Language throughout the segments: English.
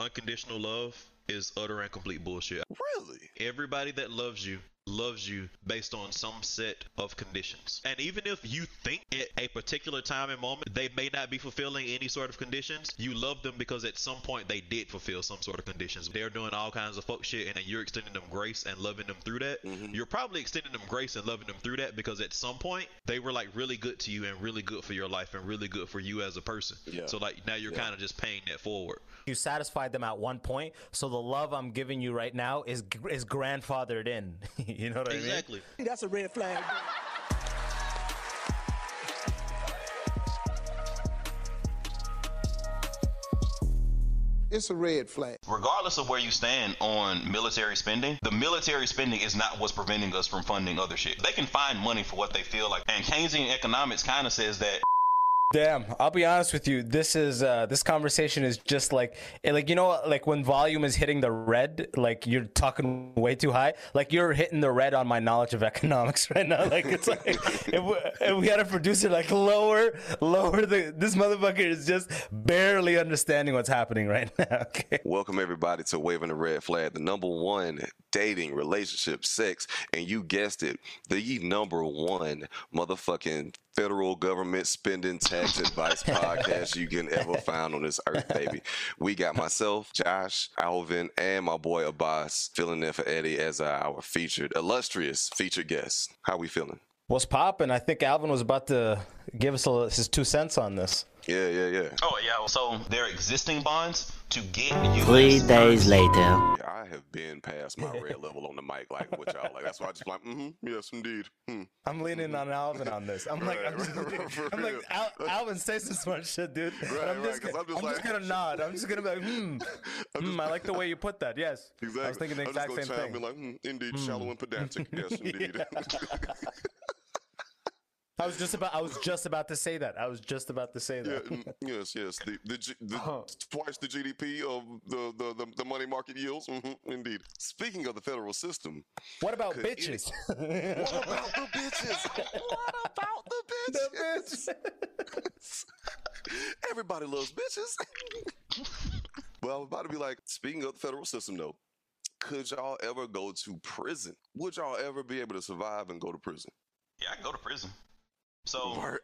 unconditional love is utter and complete bullshit. Really? Everybody that loves you loves you based on some set of conditions. And even if you think at a particular time and moment they may not be fulfilling any sort of conditions, you love them because at some point they did fulfill some sort of conditions. They're doing all kinds of fuck shit and you're extending them grace and loving them through that. Mhm. You're probably extending them grace and loving them through that because at some point they were like really good to you and really good for your life and really good for you as a person. Yeah. So like now you're Yeah. kind of just paying that forward. You satisfied them at one point, so the love I'm giving you right now is is grandfathered in. you know what I mean? Exactly. That's a red flag. It's a red flag. regardless of where you stand on military spending, the military spending is not what's preventing us from funding other shit. They can find money for what they feel like. And Keynesian economics kind of says that Damn, I'll be honest with you. This is uh, this conversation is just like eh, like you know like when volume is hitting the red, like you're talking way too high. Like you're hitting the red on my knowledge of economics right now. Like it's like if, we, if we had a producer like lower lower the this motherfucker is just barely understanding what's happening right now. Okay. Welcome everybody to Waving the Red Flag, the number one dating, relationship, sex, and you guessed it, the number one motherfucking federal government spending tax advice podcast you can ever find on this earth, baby. We got myself, Josh, Alvin, and my boy Abbas filling in for Eddie as our featured, illustrious featured guest. How we feeling? What's popping? I think Alvin was about to give us a, his two cents on this. Yeah, yeah, yeah. oh yeah, so their existing bonds to get you. Three days later. Yeah, I have been past my red level on the mic, like with y'all. Like that's why I just like, mm-hmm, yes, indeed. Hmm. I'm leaning on Alvin on this. I'm like, I'm, just, right, right, I'm like. Al, Alvin, say some smart shit, dude. Right, I'm, right, gonna- I'm just I'm just gonna nod. I'm just gonna be like, hmm, I'm hmm, I like the way you put that. Yes, Exactly. I was thinking the I'm exact just same gonna chime thing. in like, hmm, indeed, shallow and pedantic. Yes, indeed. I was just about, I was just about to say that. I was just about to say that. mm, yes, yes. The, the, G- the Uh-huh. twice the GDP of the, the, the, the money market yields. hmm indeed. Speaking of the federal system, What about Could it- bitches? what about the bitches? What about the bitches? Everybody loves bitches. well, I'm about to be like, speaking of the federal system, though, could y'all ever go to prison? Would y'all ever be able to survive and go to prison? Yeah, I can go to prison. So Word.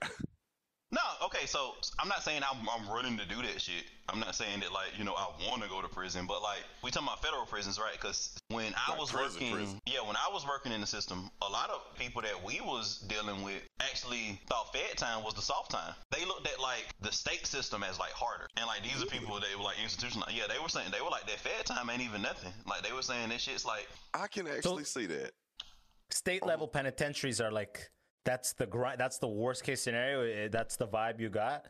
No, okay, so I'm not saying I'm, I'm running to do that shit. I'm not saying that like you know I want to go to prison, but like we talking about federal prisons, right? Because when I Like was prison, working, prison. yeah, when I was working in the system, a lot of people that we was dealing with actually thought Fed time was the soft time. They looked at like the state system as like harder, and like these are people that were like institutional. Yeah, they were saying they were like that Fed time ain't even nothing. Like they were saying that shit's like I can actually see that. State um, level penitentiaries are like, that's the grind. That's the worst case scenario. eh, That's the vibe you got.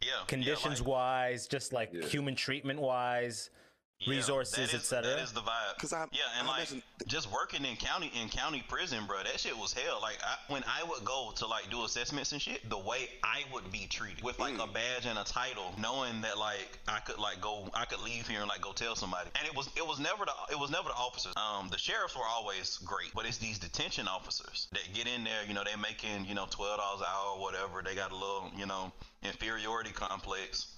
yeah, yeah, Conditions like- wise, just like Yeah. human treatment wise. Yeah, resources, etc. That is the vibe. 'Cause I- yeah, and I like imagine- just working in county in county prison, bro, that shit was hell. Like I, when I would go to like do assessments and shit, the way I would be treated with like a Mm. badge and a title, knowing that like I could like go, I could leave here and like go tell somebody. And it was it was never the it was never the officers. Um, the sheriffs were always great, but it's these detention officers that get in there. You know, they making you know twelve dollars an hour or whatever. They got a little you know inferiority complex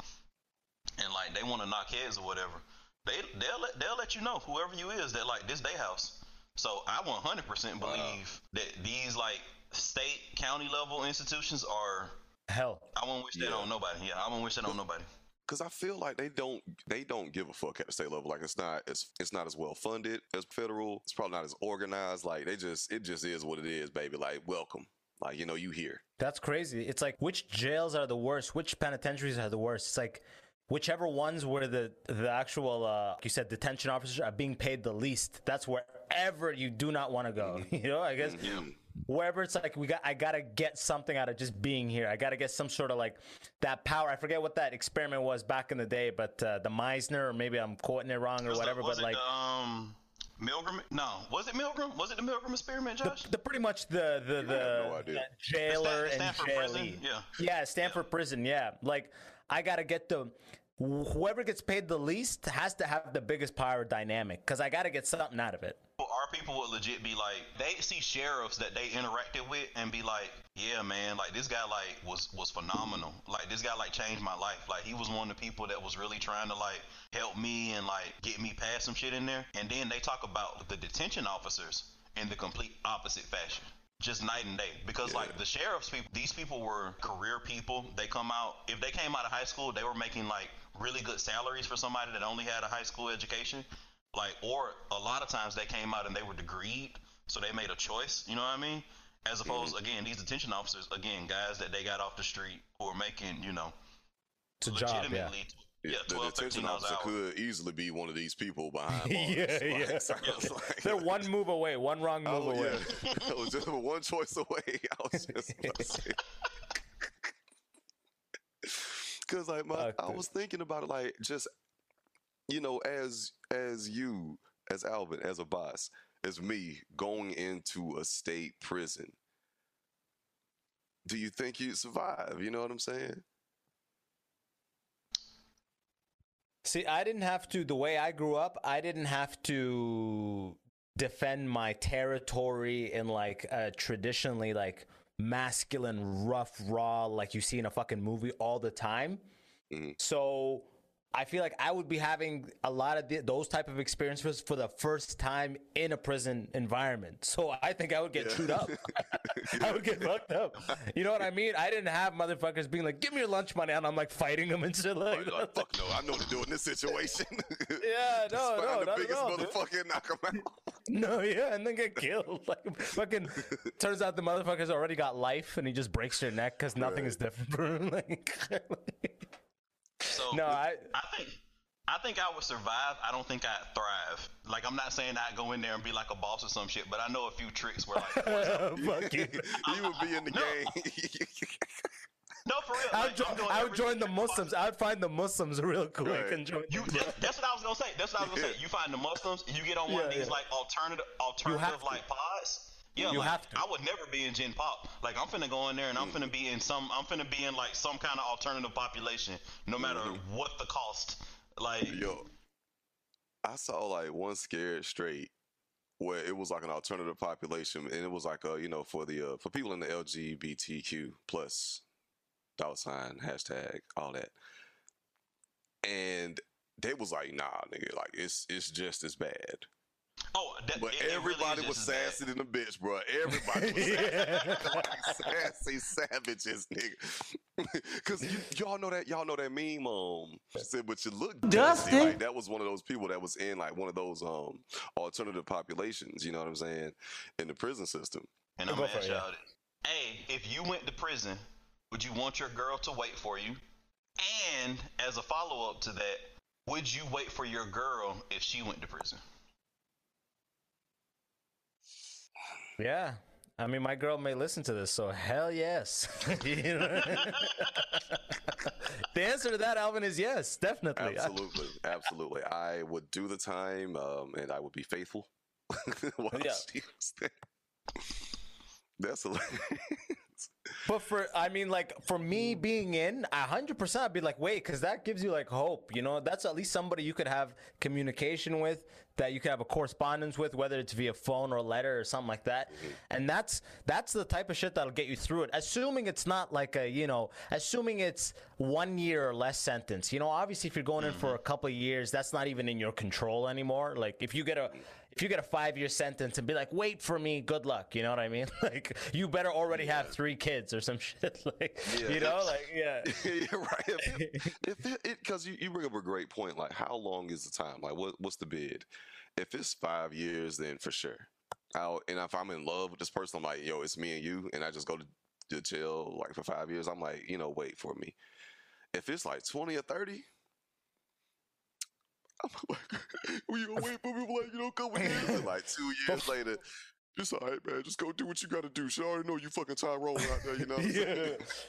and like they want to knock heads or whatever, they they'll let they'll let you know whoever you is that like this day house. So I 100% believe that these like state county level institutions are. Hell. I won't wish that on nobody. Yeah, I won't wish that on nobody. Cause I feel like they don't they don't give a fuck at the state level. Like it's not it's it's not as well funded as federal. It's probably not as organized. Like they just it just is what it is, baby. Like welcome. Like you know you here. That's crazy. It's like which jails are the worst? Which penitentiaries are the worst? It's like whichever ones were the the actual uh, like you said detention officers are being paid the least. That's wherever you do not want to go. You know, I guess Mhm. wherever it's like we got I gotta get something out of just being here. I gotta get some sort of like that power. I forget what that experiment was back in the day, but uh, the Meisner or maybe I'm quoting it wrong or Was whatever. but like the, um Milgram? No, was it Milgram? Was it the Milgram experiment, Josh? the pretty much the the the, no the jailer The Stan- and Stanford prison? jailee. Yeah. Yeah, Stanford prison. Yeah, like I gotta get the whoever gets paid the least has to have the biggest power dynamic because I gotta get something out of it. Our people would legit be like, they see sheriffs that they interacted with and be like, yeah, man, like this guy like was was phenomenal. Like this guy like changed my life. Like he was one of the people that was really trying to like help me and like get me past some shit in there. And then they talk about the detention officers in the complete opposite fashion just night and day because like the sheriff's people these people were career people they come out if they came out of high school they were making like really good salaries for somebody that only had a high school education like or a lot of times they came out and they were degreed so they made a choice you know what i mean as mm-hmm. opposed again these detention officers again guys that they got off the street who are making you know It's a job, yeah. legitimately yeah, the 12 detention 13 dollars officer hour. could easily be one of these people behind bars. Yeah, Like, yeah. so I like- They're one move away, one wrong move Oh, away. yeah. I was just one choice away. I was just about to say. Cause like my, I was thinking about it, like just you know, as as you, as Alvin, as Abbas, as me going into a state prison. Do you think you'd survive? You know what I'm saying? See, I didn't have to. The way I grew up, I didn't have to defend my territory in like a traditionally like masculine, rough, raw, like you see in a fucking movie all the time. Mhm. So I feel like I would be having a lot of those type of experiences for the first time in a prison environment. So I think I would get chewed up. I would get fucked up. You know what I mean? I didn't have motherfuckers being like, "Give me your lunch money," and I'm like fighting them and shit like Like, fuck no, I know what to do in this situation. Yeah, no, no, the not at biggest all, motherfucker and knock him out. No, yeah, and then get killed. Like fucking. turns out the motherfucker's already got life, and he just breaks your neck because nothing is different for him. Like, So no, I. I think I think I would survive. I don't think I'd thrive. Like I'm not saying I'd go in there and be like a boss or some shit, but I know a few tricks where like fuck you. you would be in the No. game. no for real. I Like, would, jo- I would join the Muslims. I would find the Muslims real quick Right. and join. You, them. that's what I was gonna say. That's what I was gonna say. You find the Muslims, you get on one Yeah, of these yeah. like alternative, alternative like pods. Yeah, You like, have to. I would never be in Gen Pop. Like I'm finna go in there and I'm finna be in some. I'm finna be in like some kind of alternative population, no matter what the cost. Like Yo, I saw like one scared straight where it was like an alternative population, and it was like uh, you know, for the uh, for people in the LGBTQ plus dollar sign hashtag all that, and they was like, nah, nigga, like it's it's just as bad. Oh, that, But it- it really everybody was just as sassy than a bitch, bro. Everybody was sassy, like sassy savages, nigga. Cause you, y'all know that y'all know that meme. Um, she said, but you look dusty. Dusty. Like that was one of those people that was in like one of those um alternative populations. You know what I'm saying? In the prison system. And I'm Go gonna ask it, y'all this. Hey, if you went to prison, would you want your girl to wait for you? And as a follow up to that, would you wait for your girl if she went to prison? Yeah. I mean, my girl may listen to this, so hell yes. The answer to that, Alvin, is yes, definitely. Absolutely, absolutely. I would do the time, um, and I would be faithful. Yeah. That's hilarious. But for, I mean, like for me being in, a hundred percent, I'd be like, wait, because that gives you like hope. You know, that's at least somebody you could have communication with, that you could have a correspondence with, whether it's via phone or letter or something like that. Mm-hmm. And that's that's the type of shit that'll get you through it. Assuming it's not like a, you know, assuming it's one year or less sentence. You know, obviously, if you're going in for mm-hmm. a couple of years, that's not even in your control anymore. Like if you get a if you get a five year sentence and be like, wait for me, good luck. You know what I mean? Like you better already have three kids or some shit. Like you know, like yeah. yeah, right. If, it- because you, you bring up a great point. Like, how long is the time? Like, what what's the bid? If it's five years, then for sure. I'll, and if I'm in love with this person, I'm like, yo, it's me and you, and I just go to, to jail like for five years. I'm like, you know, wait for me. If it's like twenty or thirty. I'm like, well, you gonna wait for me for like, you know, a couple years? And like two years later, it's all right, man. Just go do what you gotta do. She already know you fucking Tyrone out there, you know? what Yeah.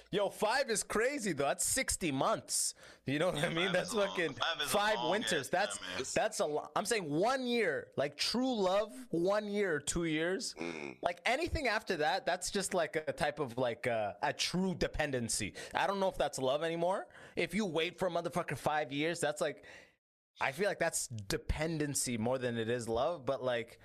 Yo, five is crazy though. That's sixty months. You know what I mean? That's is long- fucking five five winters. ass That's time, man. that's a lot. I'm saying one year, like true love, one year two years. Mm. Like anything after that, that's just like a type of like uh, a true dependency. I don't know if that's love anymore. If you wait for a motherfucker five years, that's like, I feel like that's dependency more than it is love. But like.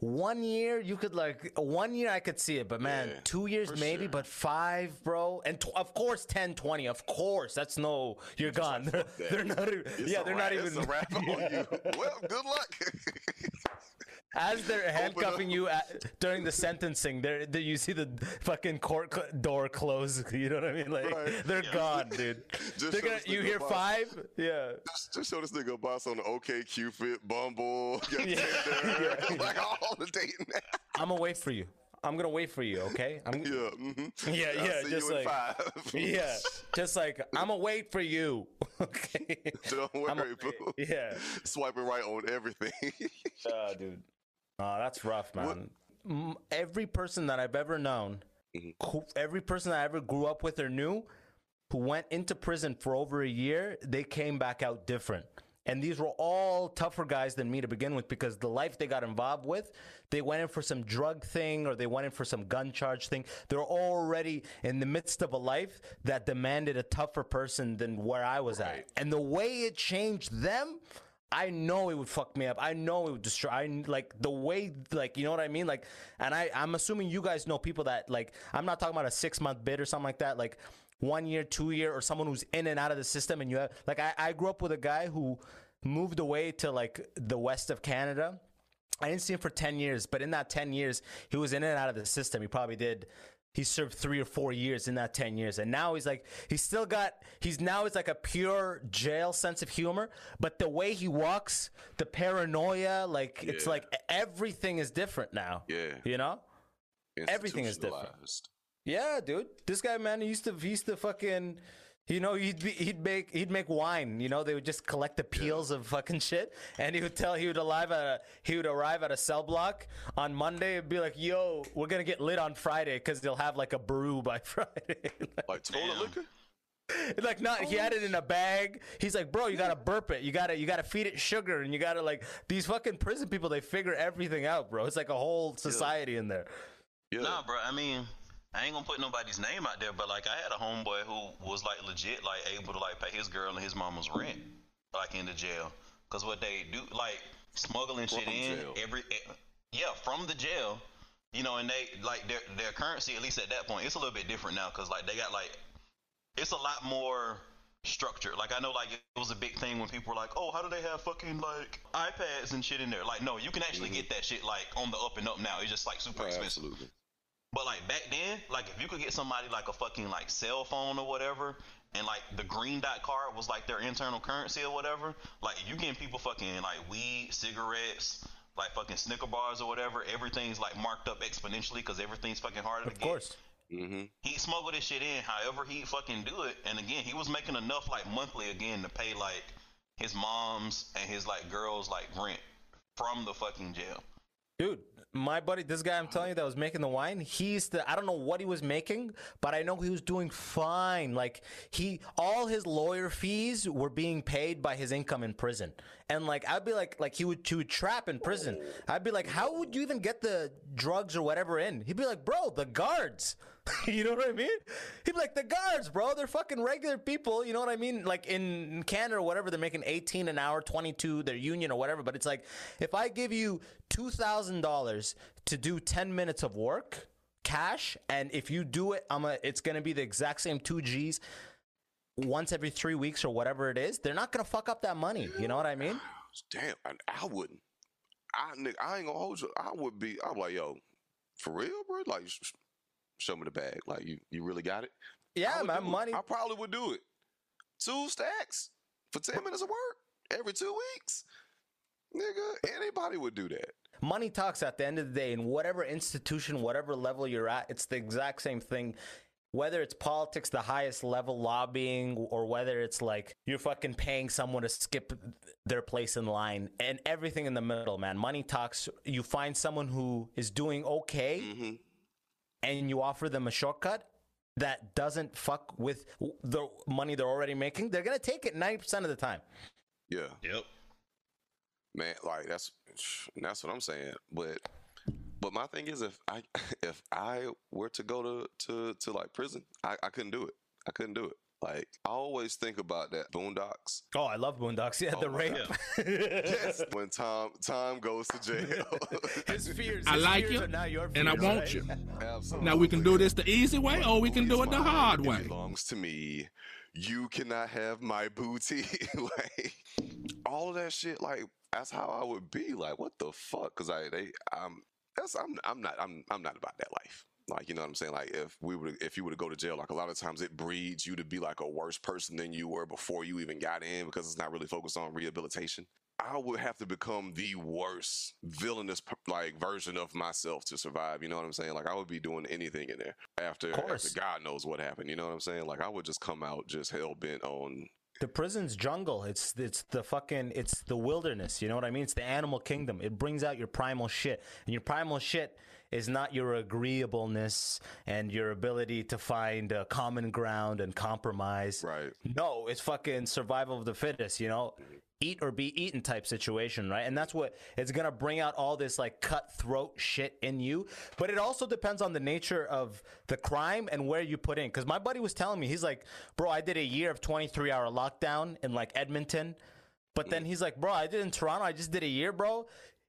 One year you could like one year I could see it, but man, Yeah, two years maybe, sure. but five, bro, and tw- of course 10, 20, of course that's no, you're gone. They're, that. they're not, even, It's yeah, they're not even. A wrap on you. Well, good luck. As they're handcuffing you at, during the sentencing, there you see the fucking court door close. You know what I mean? Like Right. they're gone, dude. Gonna, you hear boss. five? Yeah. just, just show this nigga a boss on the OK Cupid, Bumble, Yeah. Tinder, like all the dating. apps. I'm gonna wait for you. I'm gonna wait for you. Okay. I'm, Yeah, mm-hmm. Yeah, I'll yeah, see just you in like- five. yeah, just like I'm gonna wait for you. Okay. Don't I'm worry, boo. Yeah. Swiping right on everything. Uh, dude. Oh, that's rough, man. Mm, Every person that I've ever known, who, every person I ever grew up with or knew, who went into prison for over a year, they came back out different. And these were all tougher guys than me to begin with because the life they got involved with, they went in for some drug thing or they went in for some gun charge thing. They're already in the midst of a life that demanded a tougher person than where I was Right. at. And the way it changed them, I know it would fuck me up. I know it would destroy. I like the way, like you know what I mean. Like, and I, I'm assuming you guys know people that like. I'm not talking about a six month bid or something like that. Like one year, two year, or someone who's in and out of the system. And you have like, I, I grew up with a guy who moved away to like the west of Canada. I didn't see him for 10 years, but in that 10 years, he was in and out of the system. He probably did. He served three or four years in that 10 years. And now he's like, he's still got, he's now it's like a pure jail sense of humor. But the way he walks, the paranoia, like, it's like everything is different now. Yeah. You know? Everything is different. Institutionalized. Yeah, dude. This guy, man, he used to, he used to fucking, you know, he'd be, he'd make he'd make wine. You know, they would just collect the peels of fucking shit, and he would tell he would arrive at a he would arrive at a cell block on Monday and be like, "Yo, we're gonna get lit on Friday because they'll have like a brew by Friday." Like toilet liquor? like not he had it in a bag. He's like, "Bro, you gotta burp it. You gotta you gotta feed it sugar, and you gotta like these fucking prison people. They figure everything out, bro. It's like a whole society in there." Yeah. Nah, bro. I mean, I ain't gonna put nobody's name out there, but like I had a homeboy who was like legit, like able to like pay his girl and his mama's rent, like in the jail. Cause what they do, like smuggling shit in jail. every, eh, yeah, from the jail. You know, and they like their their currency at least at that point, it's a little bit different now, cause like they got like, it's a lot more structured. Like I know, like it was a big thing when people were like, "Oh, how do they have fucking like iPads and shit in there?" Like, no, you can actually get that shit like on the up and up now. It's just like super expensive. absolutely. But like back then, like if you could get somebody like a fucking like cell phone or whatever, and like the green dot card was like their internal currency or whatever, like you getting people fucking like weed, cigarettes, like fucking Snicker bars or whatever, everything's like marked up exponentially because everything's fucking harder to Of get. course. Mm-hmm. He smuggled this shit in, however he fucking do it, and again he was making enough like monthly again to pay like his mom's and his like girls like rent from the fucking jail. Dude, my buddy, this guy I'm telling you that was making the wine, he's the I don't know what he was making, but I know he was doing fine. Like he all his lawyer fees were being paid by his income in prison. And like I'd be like like he would would trap in prison. I'd be like, How would you even get the drugs or whatever in? He'd be like, Bro, the guards. you know what I mean? He'd be like, The guards, bro, they're fucking regular people, you know what I mean? Like in Canada or whatever, they're making 18 an hour, 22, their union or whatever. But it's like if I give you two thousand dollars to do 10 minutes of work cash and if you do it i'm a it's gonna be the exact same two g's once every three weeks or whatever it is they're not gonna fuck up that money you know what i mean Damn, I, I wouldn't. I I ain't gonna hold you. I would be. I'm like, yo, for real, bro. Like, show me the bag. Like, you, you really got it. Yeah my man do it. money I probably would do it. Two stacks for ten minutes of work every two weeks. Nigga, anybody would do that. money talks at the end of the day in whatever institution whatever level you're at it's the exact same thing whether it's politics the highest level lobbying or whether it's like you're fucking paying someone to skip their place in line and everything in the middle man money talks you find someone who is doing okay Mm-hmm. And you offer them a shortcut that doesn't fuck with the money they're already making they're gonna take it 90% of the time Yeah, Yep. man. Like that's that's what I'm saying. But but my thing is, if I if I were to go to to to like prison, I, I couldn't do it. I couldn't do it. Like I always think about that Boondocks. Oh, I love Boondocks. Yeah, Oh the my rape. Yes, when Tom Tom goes to jail. his fears. I like fears you, are now your and I want right? you. Absolutely. Now we can do this the easy way, or we can do it the hard way. It belongs to me. You cannot have my booty. like all of that shit. Like that's how I would be. Like what the fuck? Because I they I'm that's I'm I'm not I'm I'm not about that life. Like you know what I'm saying? Like if we would if you were to go to jail, like a lot of times it breeds you to be like a worse person than you were before you even got in because it's not really focused on rehabilitation. I would have to become the worst villainous like version of myself to survive. You know what I'm saying? Like I would be doing anything in there after, after God knows what happened. You know what I'm saying? Like I would just come out just hell bent on. The prison's jungle. It's it's the fucking it's the wilderness. You know what I mean? It's the animal kingdom. It brings out your primal shit, and your primal shit is not your agreeableness and your ability to find a common ground and compromise. Right. No, it's fucking survival of the fittest. You know, eat or be eaten type situation, right? And that's what it's gonna bring out all this like cutthroat shit in you. But it also depends on the nature of the crime and where you put in. Because my buddy was telling me, he's like, bro, I did a year of 23 hour lockdown in like Edmonton. But then mm. he's like, bro, I did in Toronto. I just did a year, bro.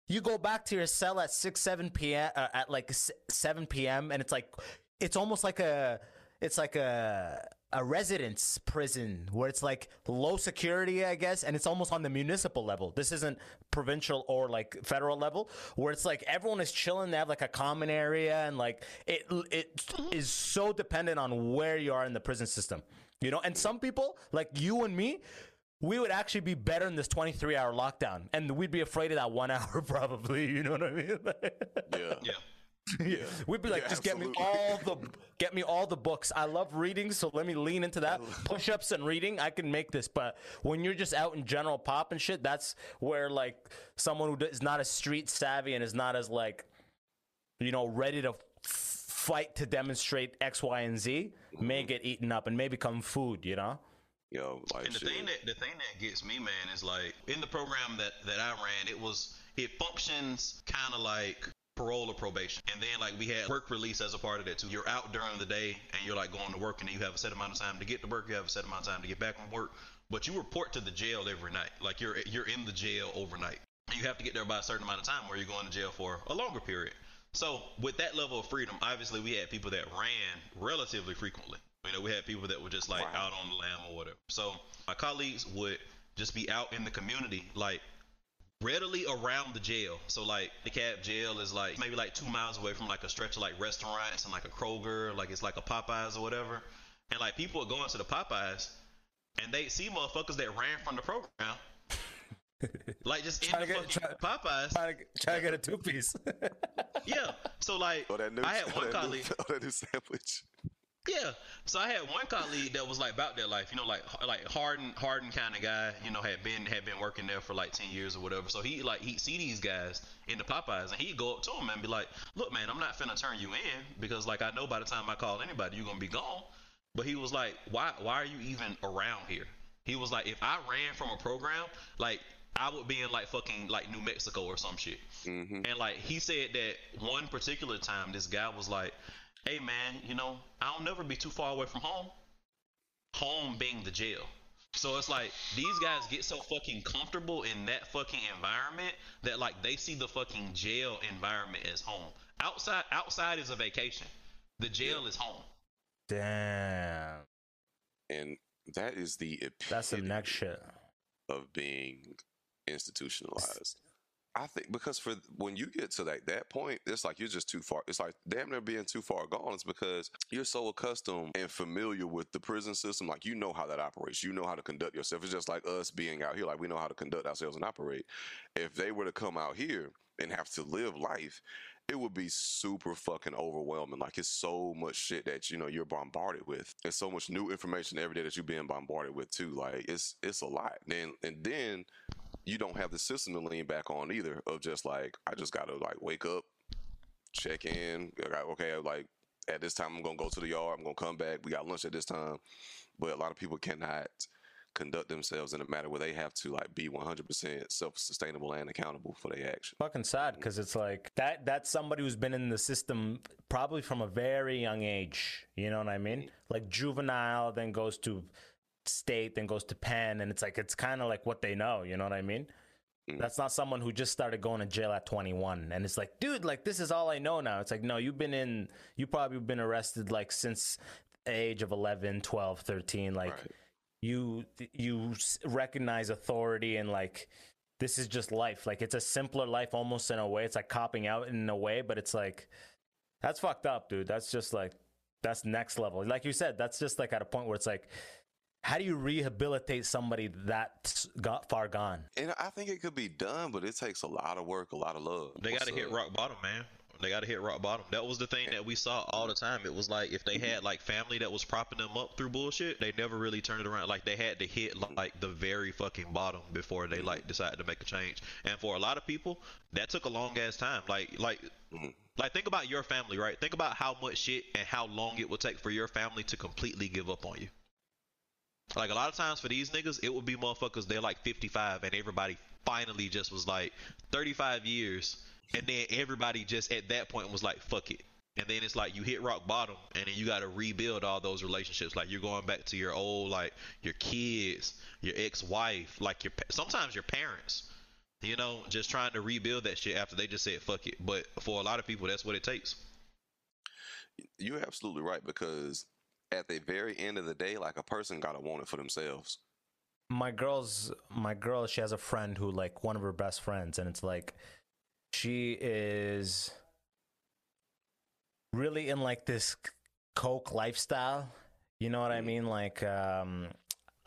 You go back to your cell at 6, 7 p.m. Uh, at like 7 p.m. and it's like, it's almost like a, it's like a, a residence prison where it's like low security, I guess, and it's almost on the municipal level. This isn't provincial or like federal level, where it's like everyone is chilling. They have like a common area, and like it it is so dependent on where you are in the prison system, you know. And some people, like you and me, we would actually be better in this 23 hour lockdown, and we'd be afraid of that one hour probably. You know what I mean? Yeah. Yeah. Yeah. We'd be like, Yeah, just get me all the get me all the books. I love reading, so let me lean into that. Push ups and reading, I can make this. But when you're just out in general pop and shit, that's where like someone who is not as street savvy and is not as like, you know, ready to f- fight to demonstrate X, Y, and Z may mm-hmm. get eaten up and may become food. You know. Yo, like And the shit. thing that the thing that gets me, man, is like in the program that that I ran, it was it functions kind of like parole or probation, and then like we had work release as a part of that too. You're out during the day and you're like going to work, and then you have a set amount of time to get to work. You have a set amount of time to get back from work, but you report to the jail every night. Like you're you're in the jail overnight. You have to get there by a certain amount of time, where you're going to jail for a longer period. So with that level of freedom, obviously we had people that ran relatively frequently. You know, we had people that were just like Wow. out on the lam or whatever. So my colleagues would just be out in the community, like readily around the jail. So like the cab jail is like maybe like two miles away from like a stretch of like restaurants and like a Kroger, like it's like a Popeyes or whatever. And like people would go into the Popeyes and they see motherfuckers that ran from the program. like just in the get- fucking try- Popeyes. Trying to, trying to get a two piece. Yeah. So like Oh, that new, I had oh, one that, new, colleague. oh, that new sandwich. Yeah. So I had one colleague that was like about that life, you know, like like hardened hardened kind of guy, you know, had been had been working there for like ten years or whatever. So he like he'd see these guys in the Popeyes and he'd go up to them and be like, Look, man, I'm not finna turn you in because like I know by the time I call anybody you're gonna be gone. But he was like, Why why are you even around here? He was like, If I ran from a program, like I would be in like fucking like New Mexico or some shit. Mm-hmm. And like he said that one particular time, this guy was like, "Hey man, you know, I'll never be too far away from home. Home being the jail." So it's like these guys get so fucking comfortable in that fucking environment that like they see the fucking jail environment as home. Outside outside is a vacation. The jail is home. Damn. And that is the epitome That's the next shit. of being institutionalized. I think because for when you get to like that point, it's like you're just too far. It's like damn near being too far gone. It's because you're so accustomed and familiar with the prison system, like you know how that operates. You know how to conduct yourself. It's just like us being out here, like we know how to conduct ourselves and operate. If they were to come out here and have to live life, it would be super fucking overwhelming. Like it's so much shit that you know you're bombarded with. There's so much new information every day that you're being bombarded with too. Like it's it's a lot. Then and then you don't have the system to lean back on either. Of just like I just gotta like wake up, check in. Okay, like at this time I'm gonna go to the yard. I'm gonna come back. We got lunch at this time. But a lot of people cannot conduct themselves in a manner where they have to like be 100% self-sustainable and accountable for their actions. fucking sad because it's like that that's somebody who's been in the system probably from a very young age you know what i mean mm. like juvenile then goes to state then goes to penn and it's like it's kind of like what they know you know what i mean? Mm. That's not someone who just started going to jail at 21 and it's like dude like this is all i know now. It's like no you've been in you probably been arrested like since the age of 11 12 13 like Right. you you recognize authority and like this is just life. Like it's a simpler life almost in a way. It's like copping out in a way but it's like that's fucked up dude. That's just like that's next level. Like you said that's just like at a point where it's like how do you rehabilitate somebody that got far gone And I think it could be done, but it takes a lot of work, a lot of love. They got to hit rock bottom, man. They got to hit rock bottom. That was the thing that we saw all the time. It was like if they mm-hmm. had like family that was propping them up through bullshit, they never really turned it around. Like they had to hit like the very fucking bottom before they mm-hmm. like decided to make a change. And for a lot of people, that took a long ass time. Like like mm-hmm. like think about your family, right? Think about how much shit and how long it would take for your family to completely give up on you. Like a lot of times for these niggas, it would be motherfuckers. They're like 55, and everybody finally just was like 35 years, and then everybody just at that point was like, "Fuck it." And then it's like you hit rock bottom, and then you got to rebuild all those relationships. Like you're going back to your old, like your kids, your ex-wife, like your sometimes your parents. You know, just trying to rebuild that shit after they just said "fuck it." But for a lot of people, that's what it takes. You're absolutely right because at the very end of the day, like a person gotta want it for themselves. my girl's my girl she has a friend who like one of her best friends and it's like she is really in like this coke lifestyle you know what i mean? Like um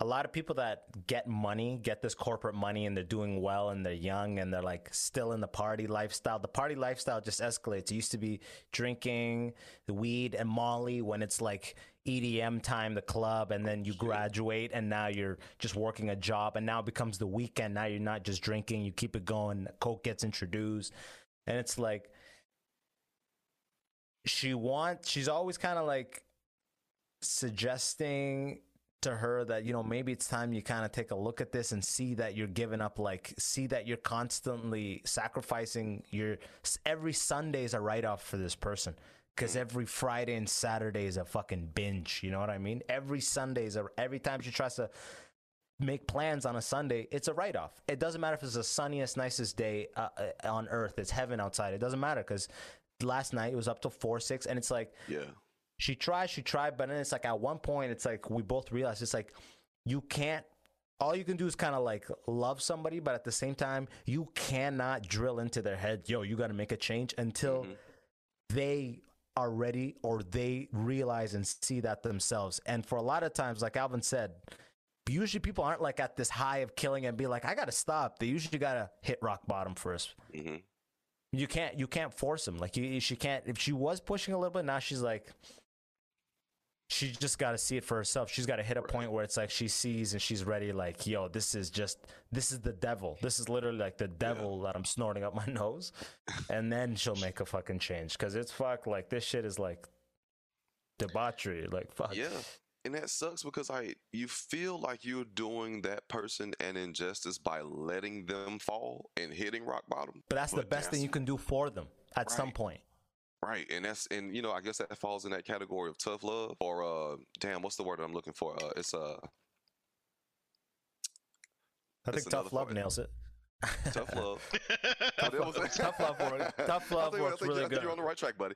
a lot of people that get money get this corporate money and they're doing well and they're young and they're like still in the party lifestyle. The party lifestyle just escalates. It used to be drinking the weed and molly when it's like edm time the club and then you graduate and now you're just working a job and now it becomes the weekend. Now you're not just drinking you keep it going. Coke gets introduced and it's like she wants she's always kind of like suggesting to her that you know maybe it's time you kind of take a look at this and see that you're giving up like see that you're constantly sacrificing your every sunday is a write-off for this person because every friday and saturday is a fucking binge you know what i mean every sunday is a every time she tries to make plans on a sunday it's a write-off it doesn't matter if it's the sunniest nicest day uh, uh, on earth it's heaven outside it doesn't matter because last night it was up to four six and it's like Yeah. she tried, she tried, but then it's like at one point, it's like we both realized it's like you can't. All you can do is kind of like love somebody, but at the same time, you cannot drill into their head, yo, you got to make a change until they are ready or they realize and see that themselves. And for a lot of times, like Alvin said, usually people aren't like at this high of killing and be like, I got to stop. They usually got to hit rock bottom 1st hmm You can't, you can't force them. Like you, she can't. If she was pushing a little bit, now she's like, she just got to see it for herself. She's got to hit a point where it's like she sees and she's ready. Like, yo, this is just this is the devil. This is literally like the devil that I'm snorting up my nose, and then she'll make a fucking change because it's fuck. Like this shit is like debauchery. Like fuck. Yeah. And that sucks because I you feel like you're doing that person an injustice by letting them fall and hitting rock bottom. But that's the best thing you can do for them at some point. Right, and that's and you know I guess that falls in that category of tough love or uh damn what's the word I'm looking for? Uh, it's uh I think tough love point. nails it. tough love. But it was- tough love works. Tough I love think, I works think, really I think good. you're on the right track, buddy.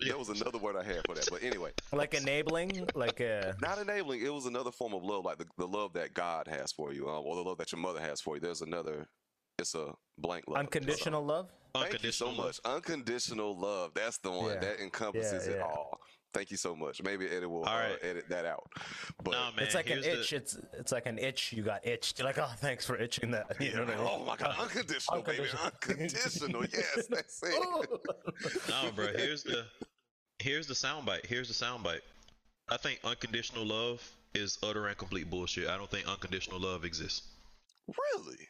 Yeah. That was another word I had for that. But anyway, Like enabling, like uh not enabling. It was another form of love, like the, the love that God has for you, um, or the love that your mother has for you. There's another. It's a blank love. unconditional love. Thank you so Unconditional much. Unconditional love. That's the one Yeah. that encompasses Yeah, it all. Thank you so much. Maybe Eddie will All uh, edit that out. But Nah, man. it's like an here's the- itch. It's it's like an itch. You got itched. You're like, oh, thanks for itching that. You know what I mean? oh my god, unconditional, baby, Unconditional. unconditional. yes, that's it. no, bro. Here's the here's the soundbite. Here's the soundbite. I think unconditional love is utter and complete bullshit. I don't think unconditional love exists. really?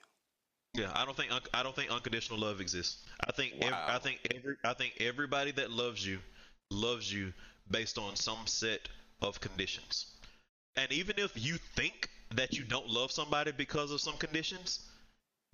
Yeah, I don't think un- I don't think unconditional love exists. I think ev- I think every I think everybody that loves you loves you based on some set of conditions. And even if you think that you don't love somebody because of some conditions,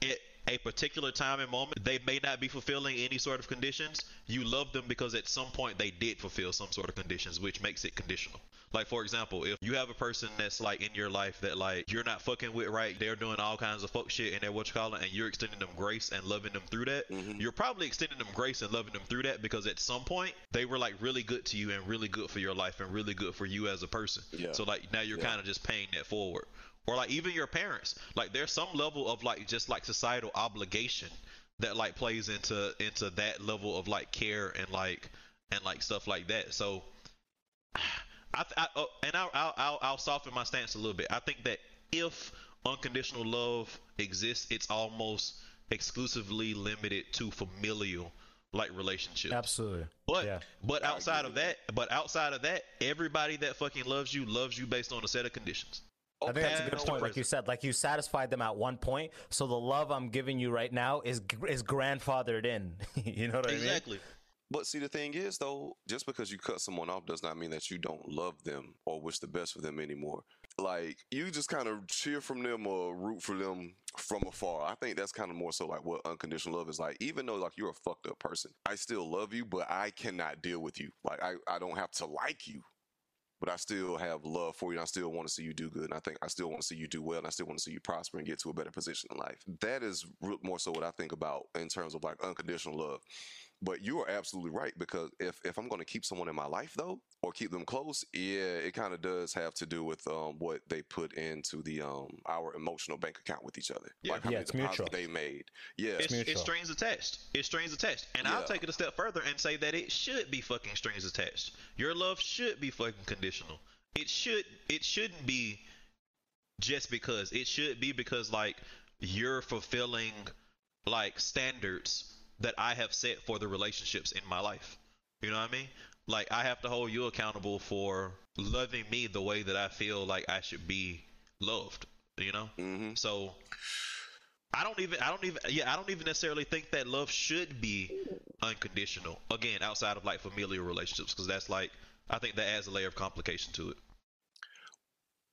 at a particular time and moment, they may not be fulfilling any sort of conditions. You love them because at some point they did fulfill some sort of conditions, which makes it conditional. Like for example, if you have a person that's like in your life that like you're not fucking with right, they're doing all kinds of fuck shit and they're what you call it, and you're extending them grace and loving them through that, mm-hmm. you're probably extending them grace and loving them through that because at some point they were like really good to you and really good for your life and really good for you as a person. Yeah. So like now you're Yeah. kind of just paying that forward. Or like even your parents, like there's some level of like just like societal obligation that like plays into into that level of like care and like and like stuff like that. So I, th- I oh, and I'll, I'll I'll I'll soften my stance a little bit. I think that if unconditional love exists, it's almost exclusively limited to familial like relationships. Absolutely. But Yeah. but outside of that, but outside of that, everybody that fucking loves you loves you based on a set of conditions. I think that's a good point. Like you said, like you satisfied them at one point, so the love I'm giving you right now is is grandfathered in. you know what I mean? Exactly. But see, the thing is, though, just because you cut someone off does not mean that you don't love them or wish the best for them anymore. Like you just kind of cheer from them or root for them from afar. I think that's kind of more so like what unconditional love is like. Even though like you're a fucked up person, I still love you, but I cannot deal with you. Like I, I don't have to like you, but I still have love for you. And I still want to see you do good. And I think I still want to see you do well. And I still want to see you prosper and get to a better position in life. That is more so what I think about in terms of like unconditional love. But you are absolutely right because if if I'm going to keep someone in my life though, or keep them close, yeah, it kind of does have to do with um what they put into the um our emotional bank account with each other. Yeah. like how Yeah, many it's deposits mutual. they made. Yeah, It's, it's mutual. strings attached. It's strings attached. And I'll take it a step further and say that it should be fucking strings attached. Your love should be fucking conditional. It should it shouldn't be just because. It should be because like you're fulfilling like standards that I have set for the relationships in my life. You know what I mean? Like I have to hold you accountable for loving me the way that I feel like I should be loved. You know? hmm So I don't even I don't even yeah, I don't even necessarily think that love should be unconditional. Again, outside of like familial relationships because that's like I think that adds a layer of complication to it.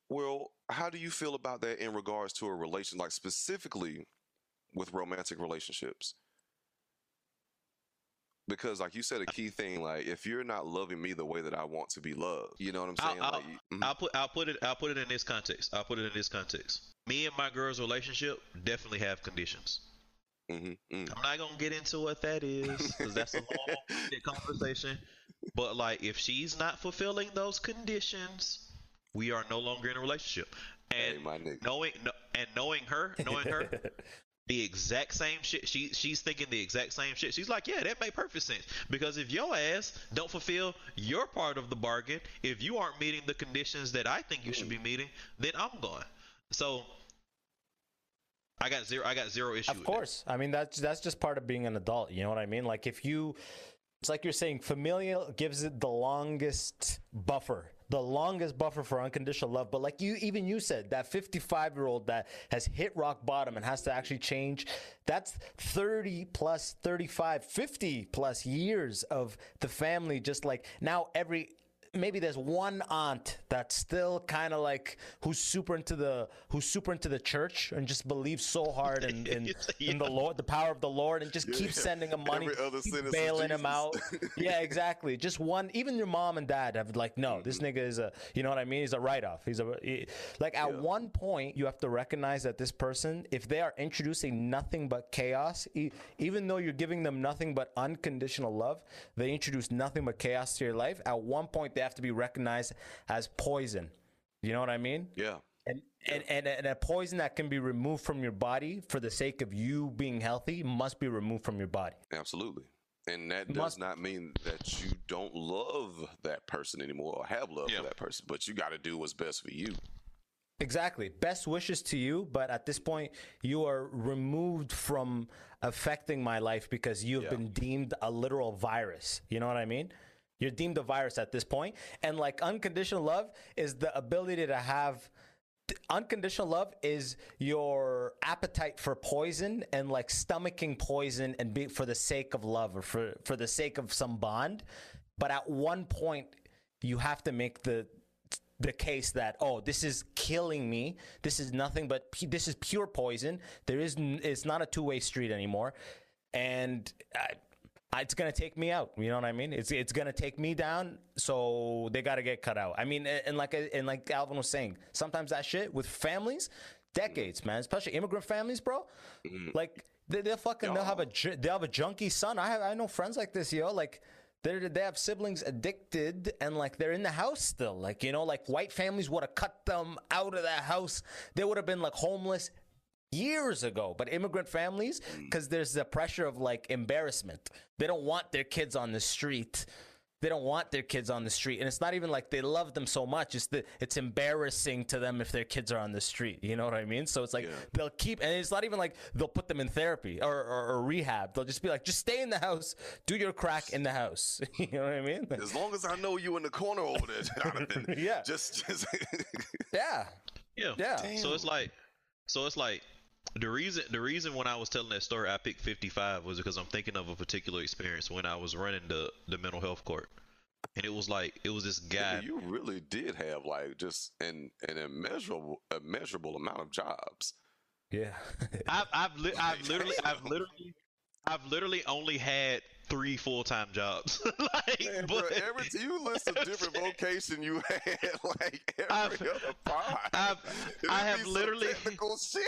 Well, how do you feel about that in regards to a relation, like specifically with romantic relationships? Because, like you said, a key thing, like if you're not loving me the way that I want to be loved, you know what I'm I'll, saying? I'll, like, you- mhm. I'll put I'll put it I'll put it in this context. I'll put it in this context. Me and my girl's relationship definitely have conditions. Mhm, mm. I'm not gonna get into what that is because that's a long conversation. But like, if she's not fulfilling those conditions, we are no longer in a relationship. Hey, And my nigga. knowing no, and knowing her, knowing her, the exact same shit. She she's thinking the exact same shit. She's like, yeah, that made perfect sense. Because if your ass don't fulfill your part of the bargain, if you aren't meeting the conditions that I think you should be meeting, then I'm gone. So I got zero. I got zero issue. Of with that. course. I mean that's that's just part of being an adult. You know what I mean? Like if you it's like you're saying familial gives it the longest buffer. The longest buffer for unconditional love. But like you even you said, that 55 year old that has hit rock bottom and has to actually change, that's 30 plus 35, 50 plus years of the family just like now every maybe there's one aunt that's still kind of like who's super into the who's super into the church and just believes so hard in in, in the Lord, the power of the Lord, and just keeps sending him money, other keep sin is bailing him out. yeah, exactly. Just one. Even your mom and dad have like, no, this Mm-hmm. nigga is a, you know what I mean? He's a write off. He's a he- like at one point you have to recognize that this person, if they are introducing nothing but chaos, e- even though you're giving them nothing but unconditional love, they introduce nothing but chaos to your life. At one point, they have to be recognized as poison. You know what I mean? yeah. And, and, and, and a poison that can be removed from your body for the sake of you being healthy must be removed from your body. Absolutely. And that does Must- not mean that you don't love that person anymore or have love Yeah. for that person, but you got to do what's best for you. Exactly. Best wishes to you, but at this point, you are removed from affecting my life because you have Yeah. been deemed a literal virus. You know what I mean? You're deemed a virus at this point. And like unconditional love is the ability to have. Unconditional love is your appetite for poison and like stomaching poison and be for the sake of love or for, for the sake of some bond. But at one point, you have to make the the case that oh this is killing me this is nothing but pu- this is pure poison there is n- it's not a two-way street anymore and I, I- it's gonna take me out you know what i mean? It's it's gonna take me down so they gotta get cut out. I mean and like and like alvin was saying sometimes that shit with families decades man especially immigrant families bro mm. like they, they'll fucking they'll have a they'll have a junkie son. I have i know friends like this yo like they're, they have siblings addicted and like they're in the house still like you know like white families would have cut them out of that house. They would have been like homeless years ago but immigrant families mm. because there's the pressure of like embarrassment. They don't want their kids on the street. They don't want their kids on the street and it's not even like they love them so much it's the it's embarrassing to them if their kids are on the street you know what i mean? So it's like they'll keep and it's not even like they'll put them in therapy or, or, or rehab. They'll just be like just stay in the house. Do your crack in the house. You know what i mean? As long as I know you in the corner over there, Jonathan. Yeah. Just, just yeah. Yeah. Yeah. So it's like, so it's like, the reason the reason when I was telling that story, I picked 55 was because I'm thinking of a particular experience when I was running the the mental health court, and it was like it was this guy. you really did have like just an an immeasurable immeasurable amount of jobs. yeah I've I've, li- I've literally I've literally I've literally only had three full time jobs. like, Man, bro, but every you list a different vocation you had, like every I've- other pod. I've- I have literally- technical shit.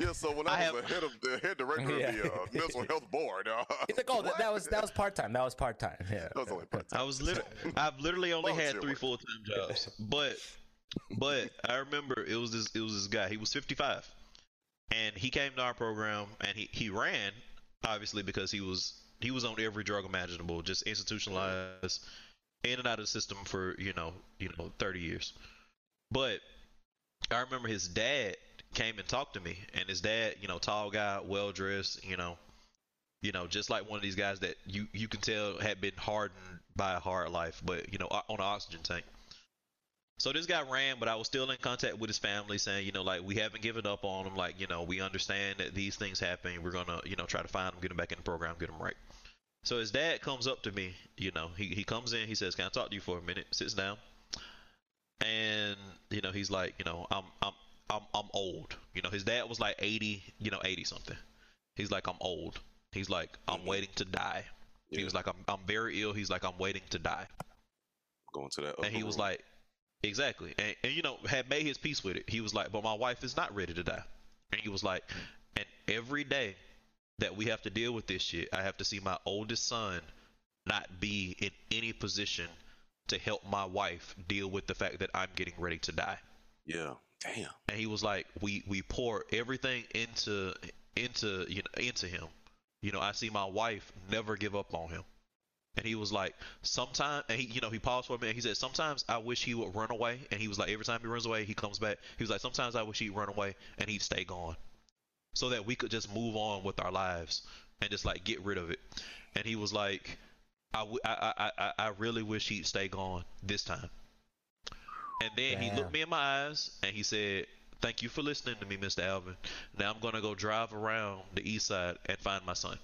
Yeah, so when I, I was have- the head of the head director Yeah. of the uh, mental health board, uh, it's like oh that, that was that was part-time that was part-time yeah that was only part time. I was literally, I've literally only had three full time jobs, but, but I remember it was this, it was this guy. He was 55, and he came to our program, and he he ran, obviously because he was he was on every drug imaginable, just institutionalized, in and out of the system for you know you know 30 years. But I remember his dad came and talked to me, and his dad, you know, tall guy, well dressed, you know, you know, just like one of these guys that you you can tell had been hardened by a hard life, but you know, on an oxygen tank. So this guy ran, but I was still in contact with his family, saying, you know, like we haven't given up on him. Like, you know, we understand that these things happen. We're gonna, you know, try to find him, get him back in the program, get him right. So his dad comes up to me, you know, he he comes in, he says, "Can I talk to you for a minute?" Sits down, and you know, he's like, you know, I'm I'm I'm I'm old. You know, his dad was like 80, you know, 80 something. He's like, I'm old. He's like, I'm mm-hmm. waiting to die. He was like, I'm I'm very ill. He's like, I'm waiting to die. going to that. And he upper was like, exactly. And, and you know, had made his peace with it. He was like, but my wife is not ready to die. And he was like, and every day that we have to deal with this shit, I have to see my oldest son not be in any position to help my wife deal with the fact that I'm getting ready to die. yeah, damn. And he was like, we we pour everything into into you know into him. You know, I see my wife never give up on him. And he was like, sometimes, and he, you know, he paused for a minute. He said, sometimes I wish he would run away. And he was like, every time he runs away, he comes back. He was like, sometimes I wish he'd run away and he'd stay gone, so that we could just move on with our lives and just like get rid of it. And he was like, I, w- I, I, I, I really wish he'd stay gone this time. And then he looked me in my eyes and he said, Thank you for listening to me, Mr. Alvin. Now I'm gonna go drive around the east side and find my son.